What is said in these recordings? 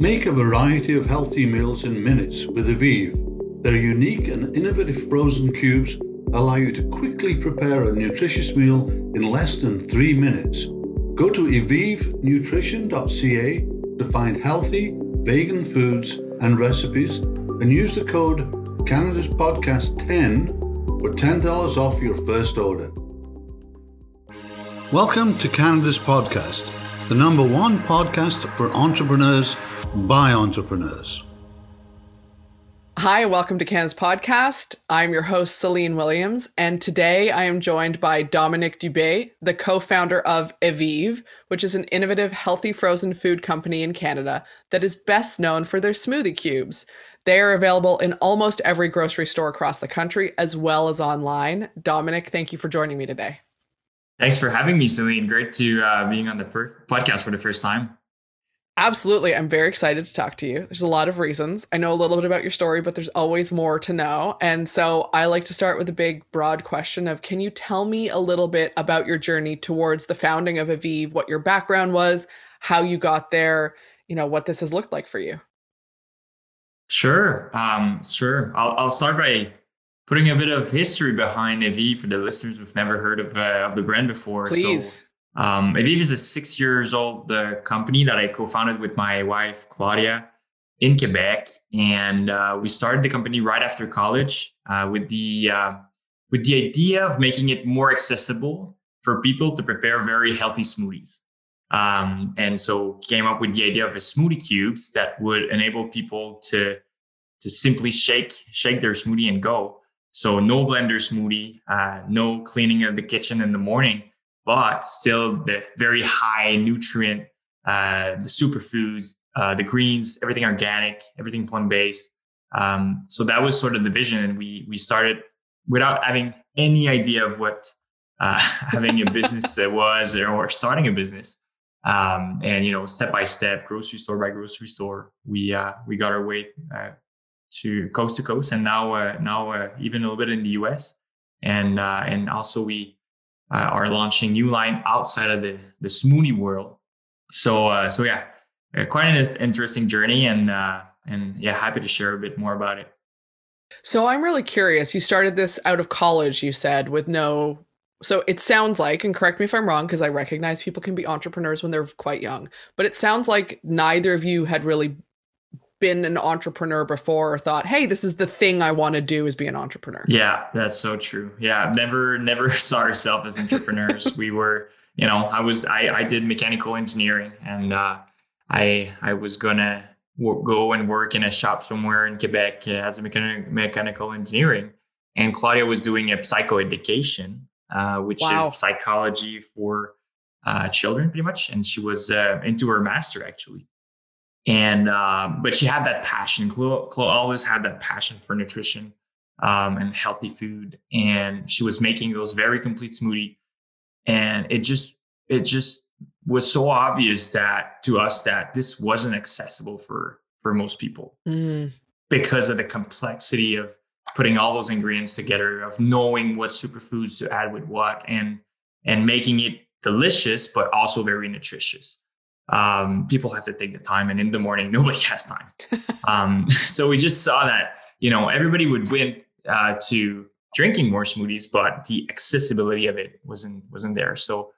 Make a variety of healthy meals in minutes with Evive. Their unique and innovative frozen cubes allow you to quickly prepare a nutritious meal in less than three minutes. Go to evivenutrition.ca to find healthy, vegan foods and recipes and use the code Canada's Podcast 10 for $10 off your first order. Welcome to Canada's Podcast, the number one podcast for entrepreneurs by entrepreneurs. Hi, welcome to Canada's podcast. I'm your host, Celine Williams, and today I am joined by Dominic Dubé, the co founder of Evive, which is an innovative healthy frozen food company in Canada that is best known for their smoothie cubes. They are available in almost every grocery store across the country as well as online. Dominic, thank you for joining me today. Thanks for having me, Celine. Great to uh, being on the podcast for the first time. Absolutely. I'm very excited to talk to you. There's a lot of reasons. I know a little bit about your story, but there's always more to know. And so I like to start with a big, broad question of can you tell me a little bit about your journey towards the founding of Evive, what your background was, how you got there, you know, what this has looked like for you? Sure. Um, sure. I'll, I'll start by putting a bit of history behind Evive for the listeners who've never heard of, uh, of the brand before. Please. So, um, Evive is a six years old uh, company that I co-founded with my wife Claudia in Quebec, and uh, we started the company right after college uh, with the uh, with the idea of making it more accessible for people to prepare very healthy smoothies. Um, and so came up with the idea of a smoothie cubes that would enable people to to simply shake shake their smoothie and go. So no blender smoothie, uh, no cleaning of the kitchen in the morning but still the very high nutrient, uh, the superfoods, uh, the greens, everything organic, everything plant based. Um, so that was sort of the vision, and we we started without having any idea of what uh, having a business was or, starting a business. Um, and you know, step by step, grocery store by grocery store, we uh, we got our way uh, to coast to coast, and now uh, now uh, even a little bit in the U.S. and uh, and also we uh, are launching new line outside of the the smoothie world. So uh, so yeah, uh, quite an interesting journey, and uh, and yeah, happy to share a bit more about it. So I'm really curious. You started this out of college, you said, with no. So it sounds like, and correct me if I'm wrong, because I recognize people can be entrepreneurs when they're quite young, but it sounds like neither of you had really been an entrepreneur before or thought, hey, this is the thing I want to do is be an entrepreneur. Yeah, that's so true. Yeah, never never saw ourselves as entrepreneurs. we were, you know, I was I I did mechanical engineering and uh, I I was gonna w- go and work in a shop somewhere in Quebec uh, as a mechanic, mechanical engineering. And Claudia was doing a psychoeducation, uh, which wow. is psychology for uh, children, pretty much. And she was uh, into her master actually and um, but she had that passion. Chloe, Chloe always had that passion for nutrition um, and healthy food, and she was making those very complete smoothie, and it just it just was so obvious that to us that this wasn't accessible for for most people mm. because of the complexity of putting all those ingredients together, of knowing what superfoods to add with what, and and making it delicious but also very nutritious um, people have to take the time and in the morning nobody has time. Um, so we just saw that you know everybody would win uh, to drinking more smoothies but the accessibility of it wasn't wasn't there. So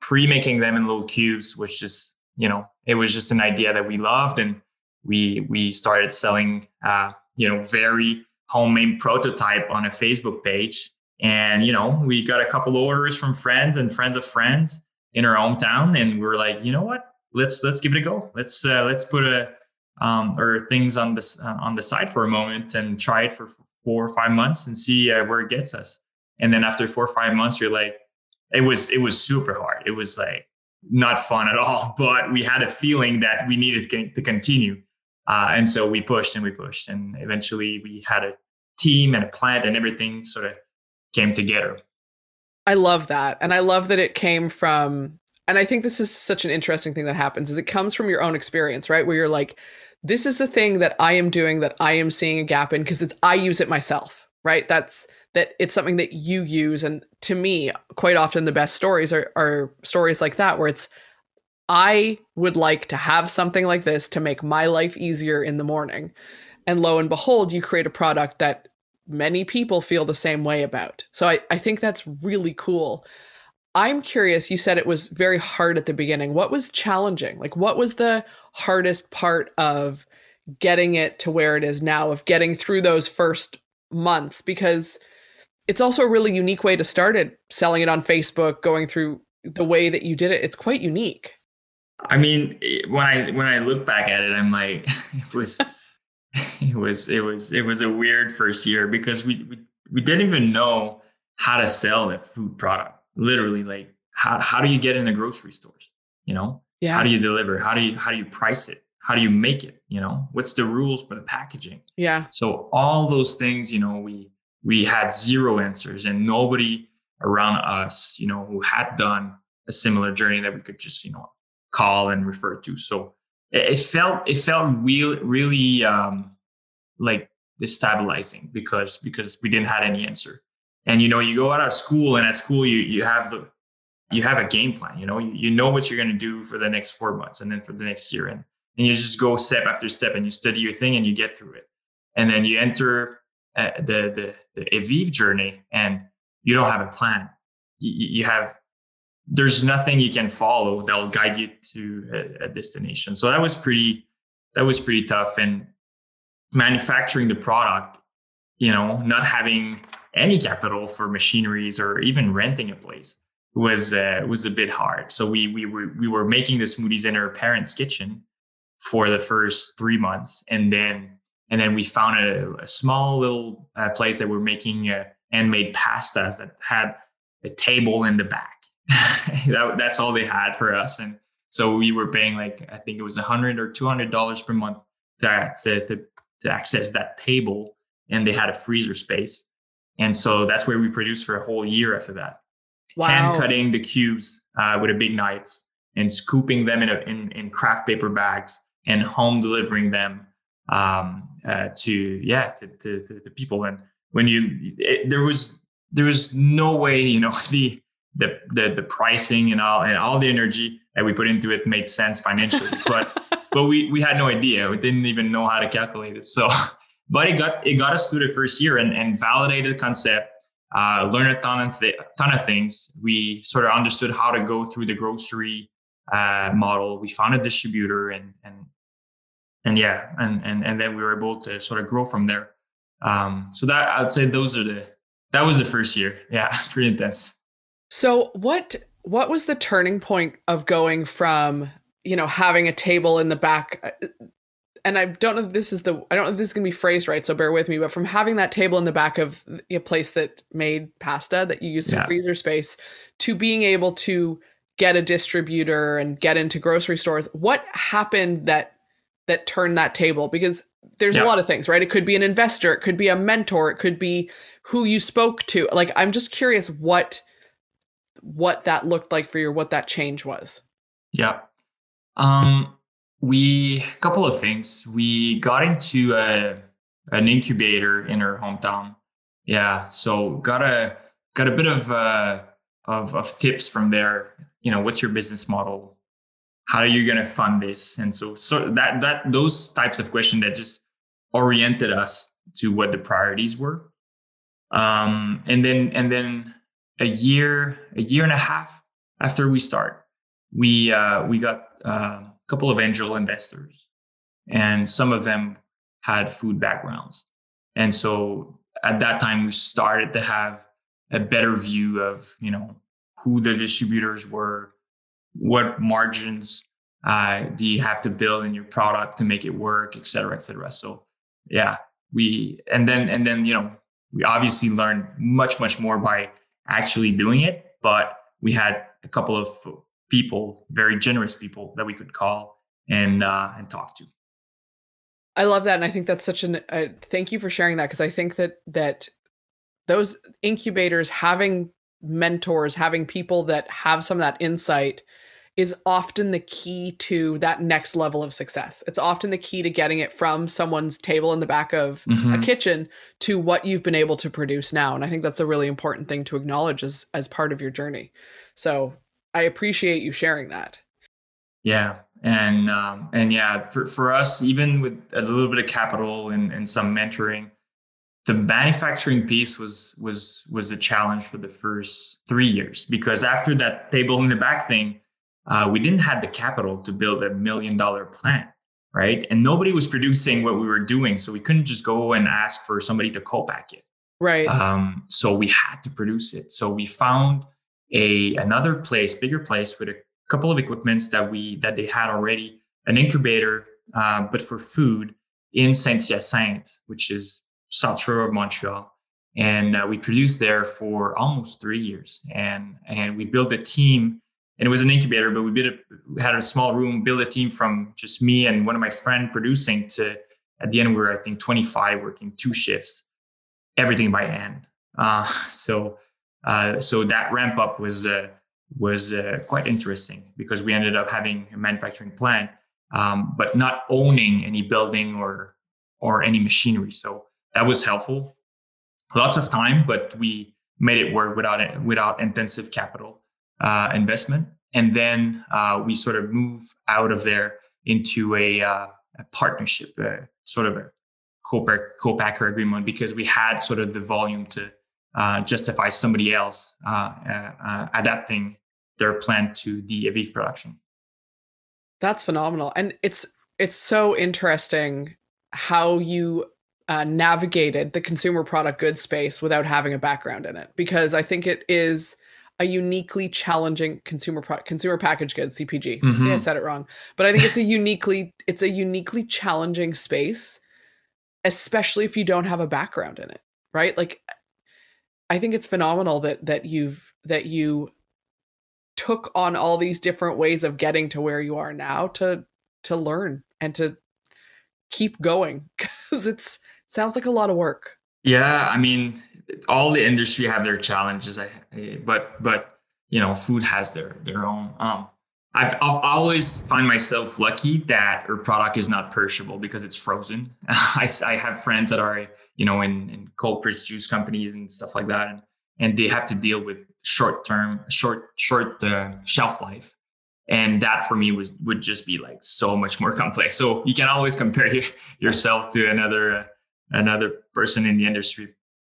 pre-making them in little cubes was just you know it was just an idea that we loved and we we started selling uh, you know very homemade prototype on a facebook page. And you know we got a couple orders from friends and friends of friends in our hometown and we were like you know what let's let's give it a go. Let's uh, let's put a um, or things on this uh, on the side for a moment and try it for four or five months and see uh, where it gets us. And then after four or five months, you're like, it was it was super hard. It was like not fun at all. But we had a feeling that we needed to continue, uh, and so we pushed and we pushed, and eventually we had a team and a plant and everything sort of came together. I love that. And I love that it came from and I think this is such an interesting thing that happens is it comes from your own experience, right? Where you're like, this is the thing that I am doing that I am seeing a gap in because it's I use it myself, right? That's that it's something that you use. And to me, quite often the best stories are, are stories like that where it's I would like to have something like this to make my life easier in the morning. And lo and behold, you create a product that many people feel the same way about. So I, I think that's really cool. I'm curious, you said it was very hard at the beginning. What was challenging? Like, what was the hardest part of getting it to where it is now, of getting through those first months? Because it's also a really unique way to start it, selling it on Facebook, going through the way that you did it. It's quite unique. I mean, when I when I look back at it, I'm like, it was it was it was it was a weird first year because we we, we didn't even know how to sell a food product. Literally, like how how do you get in the grocery stores? You know, yeah. How do you deliver? How do you how do you price it? How do you make it? You know, what's the rules for the packaging? Yeah. So all those things, you know, we we had zero answers and nobody around us, you know, who had done a similar journey that we could just, you know, call and refer to. So it, it felt it felt real really um like destabilizing because because we didn't have any answer. And you know, you go out of school and at school you you have the you have a game plan, you know, you, you know what you're gonna do for the next four months and then for the next year. And and you just go step after step and you study your thing and you get through it. And then you enter uh, the the the evive journey and you don't have a plan. You, you have there's nothing you can follow that'll guide you to a, a, destination. So that was pretty that was pretty tough. And manufacturing the product, you know, not having any capital for machineries or even renting a place was uh, was a bit hard. So we we were we were making the smoothies in our parents' kitchen for the first three months, and then and then we found a, a small little uh, place that were making uh, handmade pastas that had a table in the back that, that's all they had for us. And so we were paying like, I think it was a hundred or $200 per month to, to, to access that table. And they had a freezer space. And so that's where we produced for a whole year after that. Wow. Hand cutting the cubes uh, with a big knife and scooping them in, a, in, in craft paper bags and home delivering them um, uh, to yeah to, to, to, the people. And when you it, there was there was no way you know the the, the the pricing and all and all the energy that we put into it made sense financially but but we we had no idea we didn't even know how to calculate it so but it got it got us through the first year and, and validated the concept uh, learned a ton of th- ton of things. We sort of understood how to go through the grocery uh, model. We found a distributor and and and yeah and and and then we were able to sort of grow from there. Um, so that i'd say those are the that was the first year. Yeah pretty intense. So what what was the turning point of going from, you know, having a table in the back uh, and I don't know if this is the I don't know if this is gonna be phrased right, so bear with me, but from having that table in the back of a place that made pasta that you used some yeah. freezer space to being able to get a distributor and get into grocery stores, what happened that that turned that table? Because there's yeah. a lot of things, right? It could be an investor, it could be a mentor, it could be who you spoke to. Like I'm just curious what what that looked like for you, what that change was. Yeah. Um, we a couple of things. We got into a an incubator in our hometown. Yeah. So got a got a bit of uh of of tips from there. You know, what's your business model? How are you gonna fund this? And so so that that those types of questions that just oriented us to what the priorities were. Um and then and then a year, a year and a half after we start, we uh, we got a couple of angel investors, and some of them had food backgrounds, and so at that time we started to have a better view of you know who the distributors were, what margins uh, do you have to build in your product to make it work, et cetera, et cetera. So yeah, we and then and then you know we obviously learned much much more by actually doing it, but we had a couple of people, very generous people that we could call and uh, and talk to. I love that, and I think that's such an. Uh, thank you for sharing that because I think that that those incubators having mentors, having people that have some of that insight is often the key to that next level of success. It's often the key to getting it from someone's table in the back of mm-hmm. a kitchen to what you've been able to produce now. And I think that's a really important thing to acknowledge as as part of your journey. So I appreciate you sharing that. Yeah, and um, and yeah, for for us, even with a little bit of capital and and some mentoring, the manufacturing piece was was was a challenge for the first three years because after that table in the back thing, uh, we didn't have the capital to build a million dollar plant, right? And nobody was producing what we were doing, so we couldn't just go and ask for somebody to co-pack it. Right. Um, so we had to produce it. So we found a another place, bigger place with a couple of equipments that we that they had already, an incubator, uh, but for food in Saint Hyacinthe, which is south shore of Montreal. And uh, we produced there for almost three years, and and we built a team. And it was an incubator, but we, built a, had a small room, built a team from just me and one of my friend producing to at the end we were I think 25 working two shifts everything by hand. Uh, so uh, so that ramp up was uh, was uh, quite interesting because we ended up having a manufacturing plant, um, but not owning any building or or any machinery. So that was helpful. Lots of time, but we made it work without without intensive capital uh, investment. And then uh, we sort of move out of there into a, a partnership, sort of a co-packer agreement because we had sort of the volume to uh, justify somebody else uh, uh, adapting their plant to the evive production. That's phenomenal, and it's it's so interesting how you uh, navigated the consumer product goods space without having a background in it because I think it is a uniquely challenging consumer product consumer packaged goods CPG. Mm-hmm. See, I said it wrong, but I think it's a uniquely it's a uniquely challenging space especially if you don't have a background in it, right? Like I think it's phenomenal that that you've that you took on all these different ways of getting to where you are now to to learn and to keep going cuz it's it sounds like a lot of work. Yeah, I mean, all the industry have their challenges, I, but but you know, food has their their own. Um, I've, I've always find myself lucky that our product is not perishable because it's frozen. I, I have friends that are, you know, in, in cold pressed juice companies and stuff like that, and, and they have to deal with short term, short short uh, shelf life, and that for me was would just be like so much more complex. So you can always compare yourself to another uh, another person in the industry.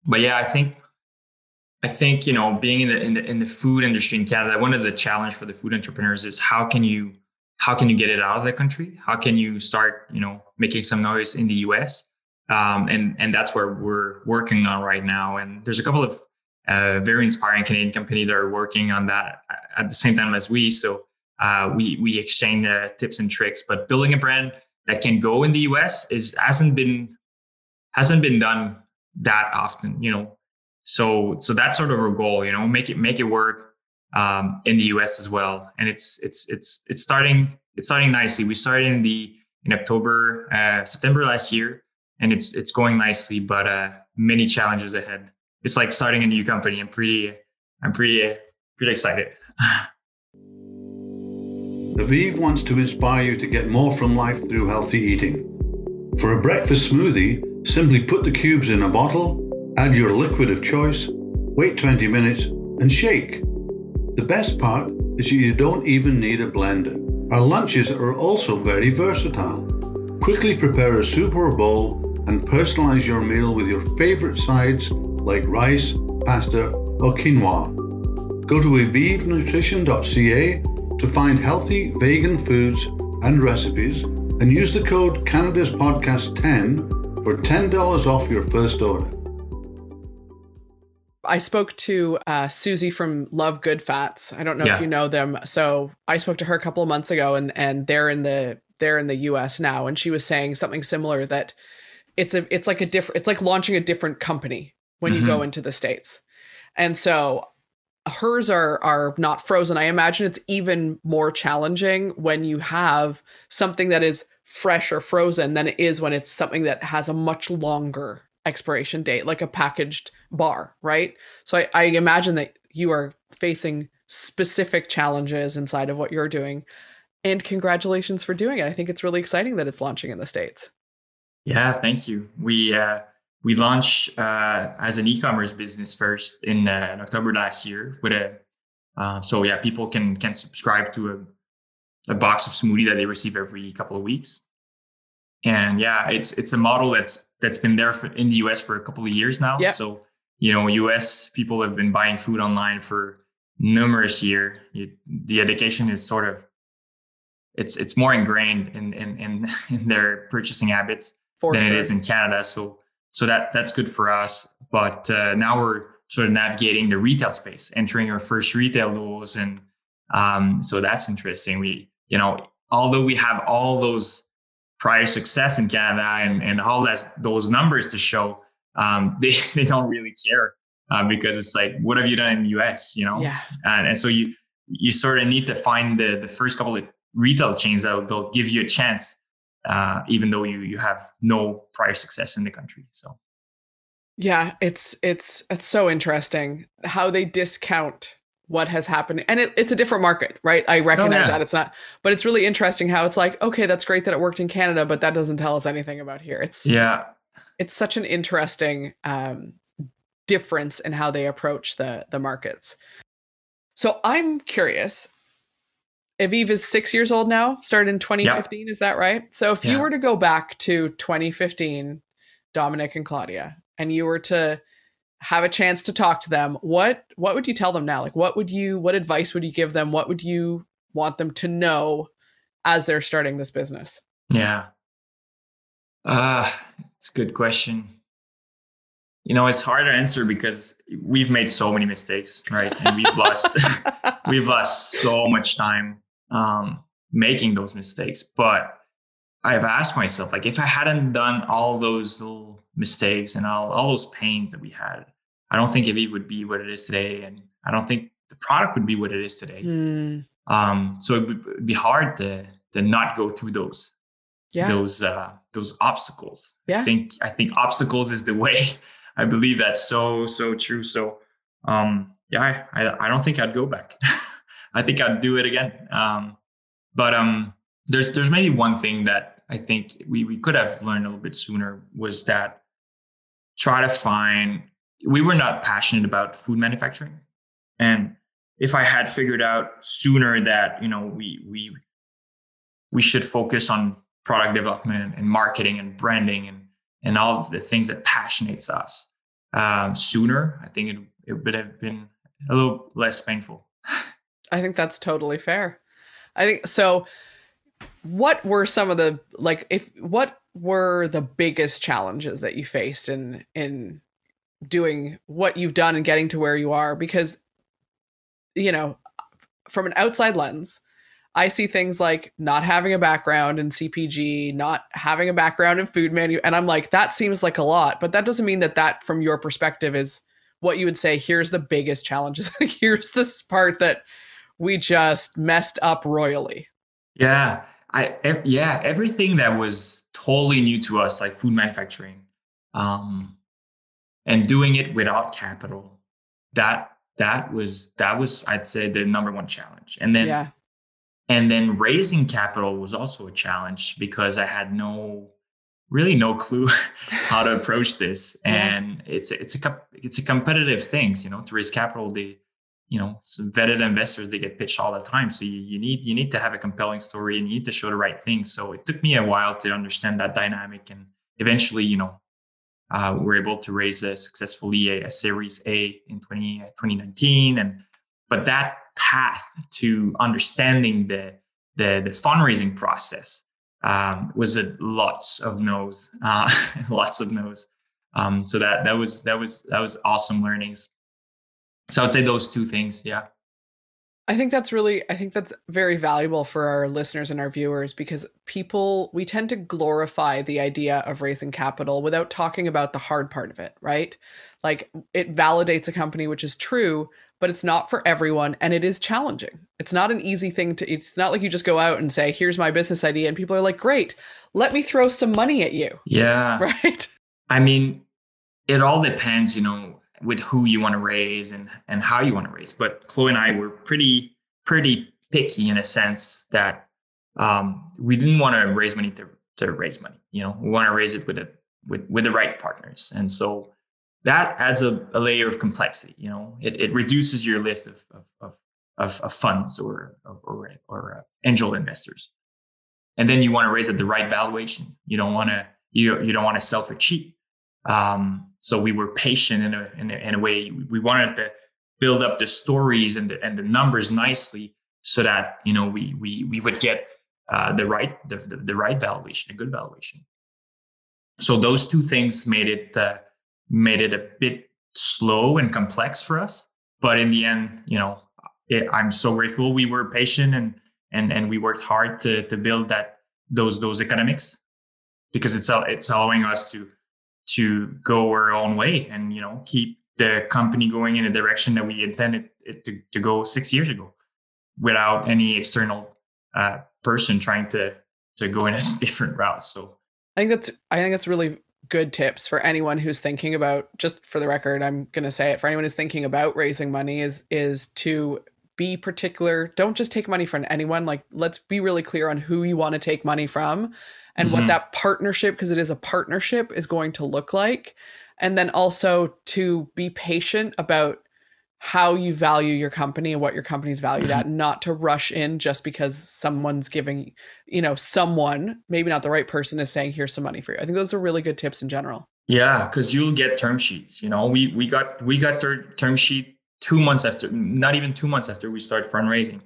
But yeah, I think I think you know being in the, in the in the food industry in Canada, one of the challenge for the food entrepreneurs is how can you how can you get it out of the country? How can you start you know making some noise in the U.S. Um, and and that's where we're working on right now. And there's a couple of uh, very inspiring Canadian companies that are working on that at the same time as we. So uh, we we exchange uh, tips and tricks. But building a brand that can go in the U.S. is hasn't been hasn't been done that often. You know, so so that's sort of our goal you know make it make it work um, in the us as well and it's it's it's it's starting it's starting nicely we started in the in october uh, september last year and it's it's going nicely but uh, many challenges ahead it's like starting a new company i'm pretty i'm pretty pretty excited Evive wants to inspire you to get more from life through healthy eating. For a breakfast smoothie, simply put the cubes in a bottle Add your liquid of choice, wait 20 minutes, and shake. The best part is you don't even need a blender. Our lunches are also very versatile. Quickly prepare a soup or bowl and personalize your meal with your favorite sides like rice, pasta, or quinoa. Go to evivenutrition.ca to find healthy vegan foods and recipes and use the code Canada's Podcast 10 for $10 off your first order. I spoke to uh, Susie from Love Good Fats. I don't know yeah. if you know them. So I spoke to her a couple of months ago, and and they're in the they're in the U.S. now, and she was saying something similar that it's a it's like a different it's like launching a different company when mm-hmm. you go mm-hmm. into the states, and so hers are are not frozen. I imagine it's even more challenging when you have something that is fresh or frozen than it is when it's something that has a much longer expiration date, like a packaged bar, right? So I, I imagine that you are facing specific challenges inside of what you're doing. And congratulations for doing it. I think it's really exciting that it's launching in the States. Yeah, thank you. We uh, we launched uh, as an e-commerce business first in, uh, in October last year with a uh, so yeah, people can can subscribe to a a box of smoothie that they receive every couple of weeks. And yeah, it's it's a model that's that's been there for, in the US for a couple of years now. Yep. So you know, US people have been buying food online for numerous year. You, the education is sort of it's it's more ingrained in in in, in their purchasing habits For than sure. it is in Canada. So so that that's good for us. But uh, now we're sort of navigating the retail space, entering our first retail doors, and um, so that's interesting. We you know although we have all those prior success in Canada and and all that those numbers to show, um, they they don't really care uh, because it's like what have you done in the US? You know, Yeah. and, and so you you sort of need to find the the first couple of retail chains that will, they'll give you a chance uh, even though you you have no prior success in the country so Yeah, it's it's it's so interesting how they discount what has happened and it, it's a different market right i recognize yeah. that it's not but it's really interesting how it's like okay that's great that it worked in canada but that doesn't tell us anything about here it's yeah it's such an interesting um, difference in how they approach the the markets. So I'm curious. Evive is six years old now. Started in 2015, is that right? So if you were to go back to 2015, Dominic and Claudia, and you were to have a chance to talk to them, what what would you tell them now? Like, what would you what advice would you give them? What would you want them to know as they're starting this business? yeah uh it's a good question you know it's hard to answer because we've made so many mistakes right and we've lost we've lost so much time um, making those mistakes. But I've asked myself, like, if I hadn't done all those little mistakes and all, all those pains that we had, I don't think Evive would be what it is today. And I don't think the product would be what it is today. Hmm, Um, so it would be hard to to not go through those yeah. those uh, those obstacles. Yeah. I think I think obstacles is the way. I believe that's so so true. So um, yeah, I I don't think I'd go back. I think I'd do it again. Um, but um, there's there's maybe one thing that I think we we could have learned a little bit sooner was that try to find. We were not passionate about food manufacturing, and if I had figured out sooner that you know we we we should focus on product development and marketing and branding and and all of the things that passionates us um, sooner, I think it it would have been a little less painful. I think that's totally fair. I think so. What were some of the like if what were the biggest challenges that you faced in in doing what you've done and getting to where you are because you know from an outside lens I see things like not having a background in CPG, not having a background in food menu and I'm like that seems like a lot, but that doesn't mean that that from your perspective is what you would say here's the biggest challenges. here's this part that we just messed up royally. Yeah, I ev- yeah everything that was totally new to us, like food manufacturing, um, and doing it without capital. That that was that was I'd say the number one challenge. And then yeah. and then raising capital was also a challenge because I had no really no clue how to approach this Yeah. and it's a- it's a it's a competitive thing you know to raise capital they you know some vetted investors they get pitched all the time so you, you need you need to have a compelling story and you need to show the right things so it took me a while to understand that dynamic and eventually you know uh, we're able to raise a, successfully a, a series a in 20, 2019 and but that path to understanding the the, the fundraising process um, was a lots of no's, uh, lots of no's. Um, so that that was that was that was awesome learnings. So I would say those two things. Yeah. I think that's really I think that's very valuable for our listeners and our viewers because people we tend to glorify the idea of raising capital without talking about the hard part of it, right? Like it validates a company which is true, but it's not for everyone and it is challenging. It's not an easy thing to it's not like you just go out and say here's my business idea and people are like great, let me throw some money at you, Yeah. right? I mean, it all depends, you know, with who you want to raise and and how you want to raise. But Chloe and I were pretty pretty picky in a sense that um, we didn't want to raise money to to raise money. You know, we want to raise it with a with with the right partners, and so that adds a, a layer of complexity. You know, it it reduces your list of of of, of, funds or or or uh, angel investors, and then you want to raise at the right valuation. You don't want to you you don't want to sell for cheap. Um, so we were patient in a, in a in a way. We wanted to build up the stories and the and the numbers nicely so that you know we we we would get uh, the right the, the, the right valuation, a good valuation. So those two things made it uh, made it a bit slow and complex for us. But in the end, you know, it, I'm so grateful we were patient and and and we worked hard to to build that those those economics because it's it's allowing us to to go our own way and you know keep the company going in a direction that we intended it to, to go six years ago without any external uh, person trying to to go in a different route. So i think that's i think that's really good tips for anyone who's thinking about just for the record i'm going to say it for anyone who's thinking about raising money is is to be particular. Don't just take money from anyone. Like let's be really clear on who you want to take money from and mm-hmm. what that partnership because it is a partnership is going to look like. And then also to be patient about how you value your company and what your company's valued mm-hmm. at not to rush in just because someone's giving you know someone maybe not the right person is saying here's some money for you. I think those are really good tips in general. Yeah because you'll get term sheets you know? We we got we got third term sheet two months after, not even two months after we started fundraising.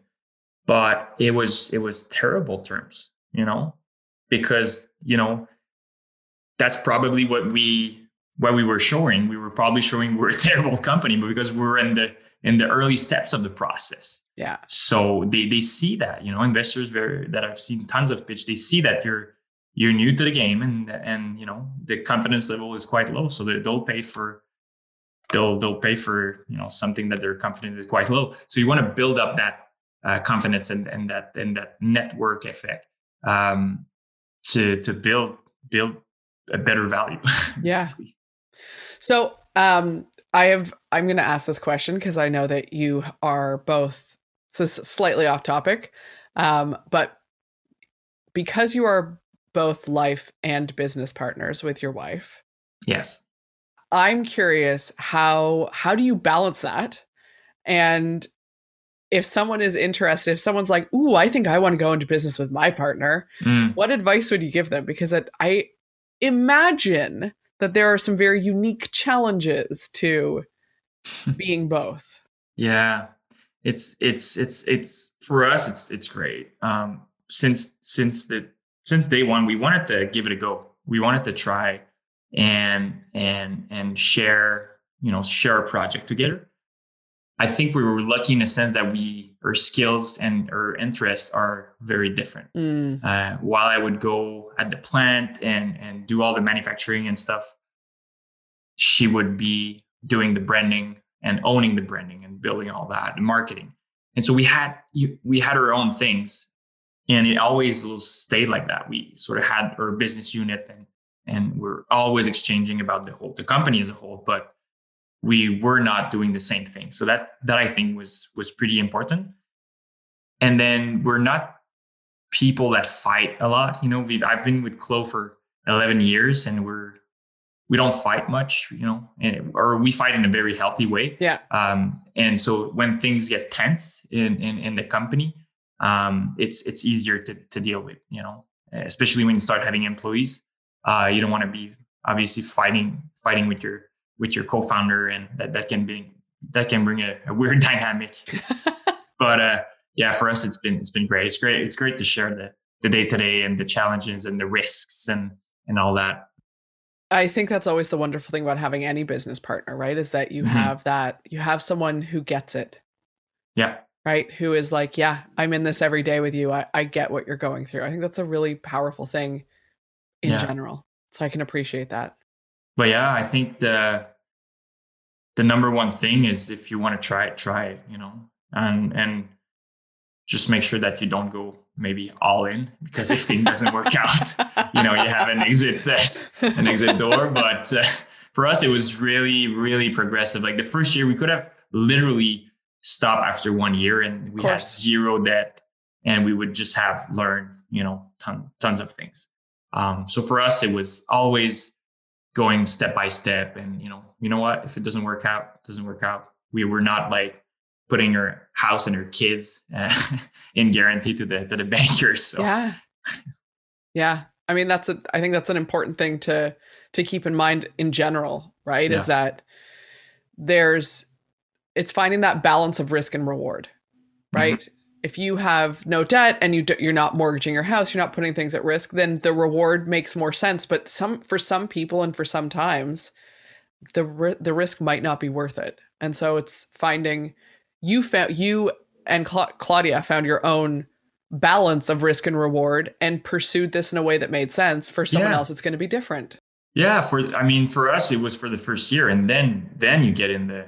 But it was it was terrible terms, you know, because you know that's probably what we what we were showing. We were probably showing we're a terrible company, but because we're in the in the early steps of the process. Yeah. So they they see that, you know, investors very that I've seen tons of pitch, they see that you're you're new to the game and and you know the confidence level is quite low. So they, they'll pay for they'll they'll pay for you know something that their confidence is quite low. So you want to build up that uh, confidence and, and that and that network effect um, to to build build a better value. yeah. So um, I have I'm going to ask this question because I know that you are both. This is slightly off topic, um, but because you are both life and business partners with your wife. Yes. I'm curious how how do you balance that? And if someone is interested, if someone's like, "Ooh, I think I want to go into business with my partner," mm. what advice would you give them? Because it, I imagine that there are some very unique challenges to being both. Yeah, it's it's it's it's for us. It's it's great. Um, since since the since day one, we wanted to give it a go. We wanted to try and and and share you know share a project together. I think we were lucky in a sense that we our skills and our interests are very different. Mm. uh, while i would go at the plant and and do all the manufacturing and stuff she would be doing the branding and owning the branding and building all that and marketing. And so we had we had our own things and it always stayed like that. We sort of had our business unit and and we're always exchanging about the whole the company as a whole but we were not doing the same thing. So that that i think was was pretty important. And then we're not people that fight a lot. You know we've i've been with Clo for 11 years and we're we don't fight much you know and, or we fight in a very healthy way. Yeah. Um and so when things get tense in in, in the company um it's it's easier to to deal with you know especially when you start having employees uh, you don't want to be obviously fighting fighting with your with your co-founder, and that that can be that can bring a, a weird dynamic. but uh, yeah, for us, it's been it's been great. It's great. It's great to share the the day to day and the challenges and the risks and and all that. I think that's always the wonderful thing about having any business partner, right? Is that you mm-hmm. have that you have someone who gets it. Yeah. Right. Who is like, yeah, I'm in this every day with you. I, I get what you're going through. I think that's a really powerful thing in yeah. general. So I can appreciate that. But yeah, I think the the number one thing is if you want to try it, try it, you know, and and just make sure that you don't go maybe all in because if thing doesn't work out, you know, you have an exit test, an exit door. But uh, for us, it was really really progressive. Like the first year, we could have literally stopped after one year, and we had zero debt, and we would just have learned, you know, ton, tons of things. Um, so for us, it was always going step by step, and you know, you know what, if it doesn't work out, it doesn't work out. We were not like putting her house and her kids uh, in guarantee to the to the bankers. So. Yeah, yeah. I mean, that's a. I think that's an important thing to to keep in mind in general, right? Yeah. Is that there's it's finding that balance of risk and reward, right? Mm-hmm. If you have no debt and you do, you're not mortgaging your house, you're not putting things at risk, then the reward makes more sense. But some for some people and for some times, the the risk might not be worth it. And so it's finding you found you and Cla- Claudia found your own balance of risk and reward and pursued this in a way that made sense. For someone yeah. else, it's going to be different. Yeah, for I mean, for us, it was for the first year, and then then you get in the.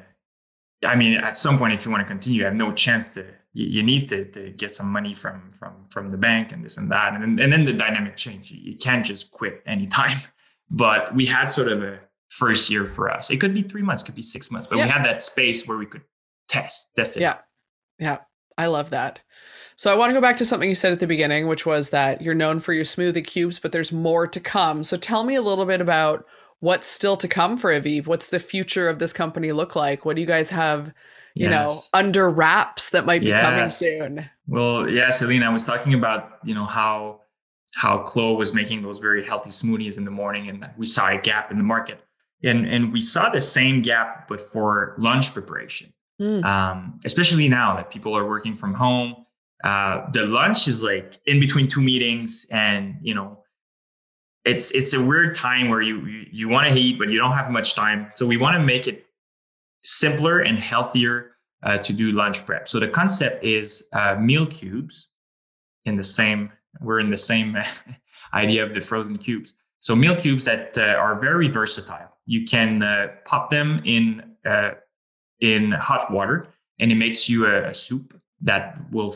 I mean, at some point, if you want to continue, you have no chance to. You, you need to, to get some money from from from the bank and this and that, and then, and then the dynamic change. You, you can't just quit anytime. But we had sort of a first year for us. It could be three months, could be six months, but yeah. we had that space where we could test. That's it. Yeah, yeah, I love that. So I want to go back to something you said at the beginning, which was that you're known for your smoothie cubes, but there's more to come. So tell me a little bit about what's still to come for Evive. What's the future of this company look like? What do you guys have, you yes. know, under wraps that might be yes. coming soon? Well, yeah, Celine, I was talking about, you know, how how Chloe was making those very healthy smoothies in the morning and we saw a gap in the market. And and we saw the same gap but for lunch preparation. Mm. Um, especially now that people are working from home uh, the lunch is like in between two meetings and you know it's it's a weird time where you you, you want to eat but you don't have much time so we want to make it simpler and healthier uh, to do lunch prep so the concept is uh, meal cubes in the same we're in the same idea of the frozen cubes so meal cubes that uh, are very versatile you can uh, pop them in uh, in hot water and it makes you a, a soup that will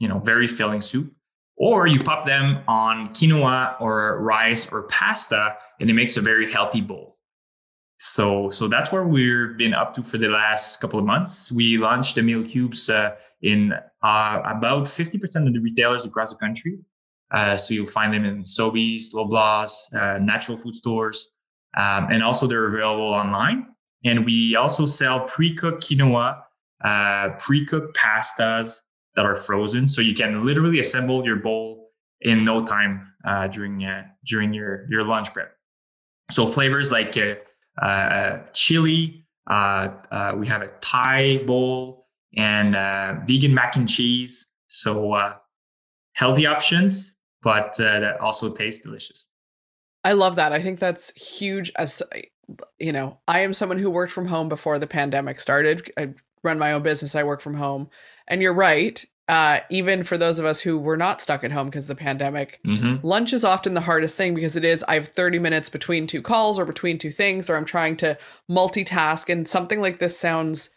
you know, very filling soup. Or you pop them on quinoa or rice or pasta, and it makes a very healthy bowl. So, so that's where we've been up to for the last couple of months. We launched the meal cubes uh, in uh, about 50% of the retailers across the country. Uh, so you'll find them in Sobeys, Loblaws, uh, natural food stores, um, and also they're available online. And we also sell pre-cooked quinoa, uh, pre-cooked pastas, that are frozen. So you can literally assemble your bowl in no time uh, during uh, during your your lunch prep. So flavors like chili, uh, uh, we have a Thai bowl and vegan mac and cheese. So healthy options, but that also taste delicious. I love that. I think that's huge. As you know, I am someone who worked from home before the pandemic started. I run my own business. I work from home. And you're right. Uh, even for those of us who were not stuck at home because of the pandemic, mm-hmm. lunch is often the hardest thing because it is I have 30 minutes between two calls or between two things, or I'm trying to multitask. And something like this sounds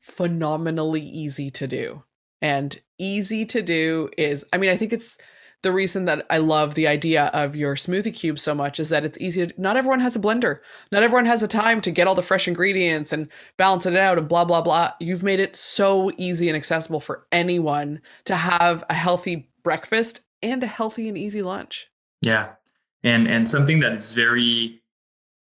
phenomenally easy to do. And easy to do is, I mean, I think it's the reason that I love the idea of your smoothie cube so much is that it's easy to, not everyone has a blender. Not everyone has the time to get all the fresh ingredients and balance it out and blah, blah, blah. You've made it so easy and accessible for anyone to have a healthy breakfast and a healthy and easy lunch. Yeah. And, and something that is very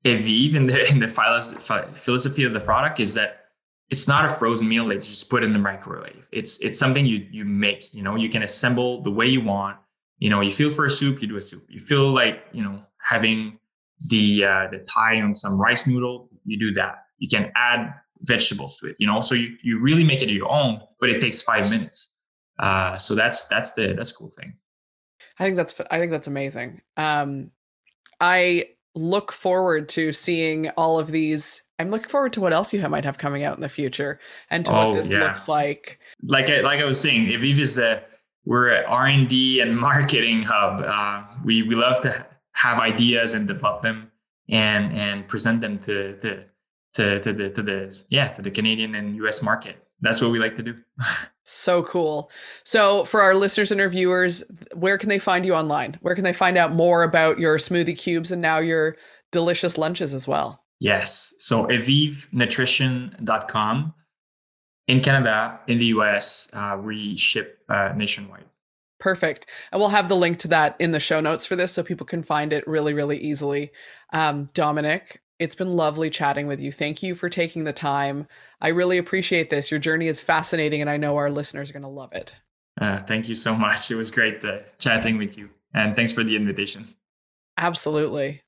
Evive in the, in the philosophy of the product is that it's not a frozen meal that you just put in the microwave. It's it's something you you make. You know, you can assemble the way you want you know, you feel for a soup, you do a soup. You feel like, you know, having the uh, the Thai on some rice noodle, you do that. You can add vegetables to it, you know. So you you really make it your own, but it takes five minutes. Uh, so that's that's the that's cool thing. I think that's I think that's amazing. Um, I look forward to seeing all of these. I'm looking forward to what else you have, might have coming out in the future and to oh, what this yeah. looks like. Like I, like I was saying, if is a we're an R&D and marketing hub. Uh, we, we love to have ideas and develop them and, and present them to, to, to, to the, to the, yeah, to the Canadian and US market. That's what we like to do. so cool. So for our listeners and our viewers, where can they find you online? Where can they find out more about your smoothie cubes and now your delicious lunches as well? Yes. So evivenutrition.com in Canada, in the US, uh, we ship uh, nationwide. Perfect. And we'll have the link to that in the show notes for this so people can find it really, really easily. Um, Dominic, It's been lovely chatting with you. Thank you for taking the time. I really appreciate this. Your journey is fascinating, and I know our listeners are going to love it. Uh, thank you so much. It was great uh, chatting with you. And thanks for the invitation. Absolutely.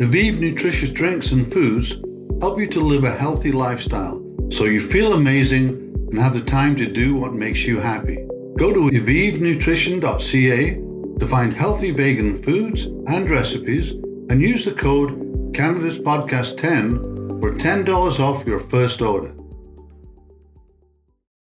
Evive nutritious drinks and foods help you to live a healthy lifestyle so you feel amazing and have the time to do what makes you happy. Go to evivenutrition.ca to find healthy vegan foods and recipes and use the code Canada's Podcast 10 for $10 off your first order.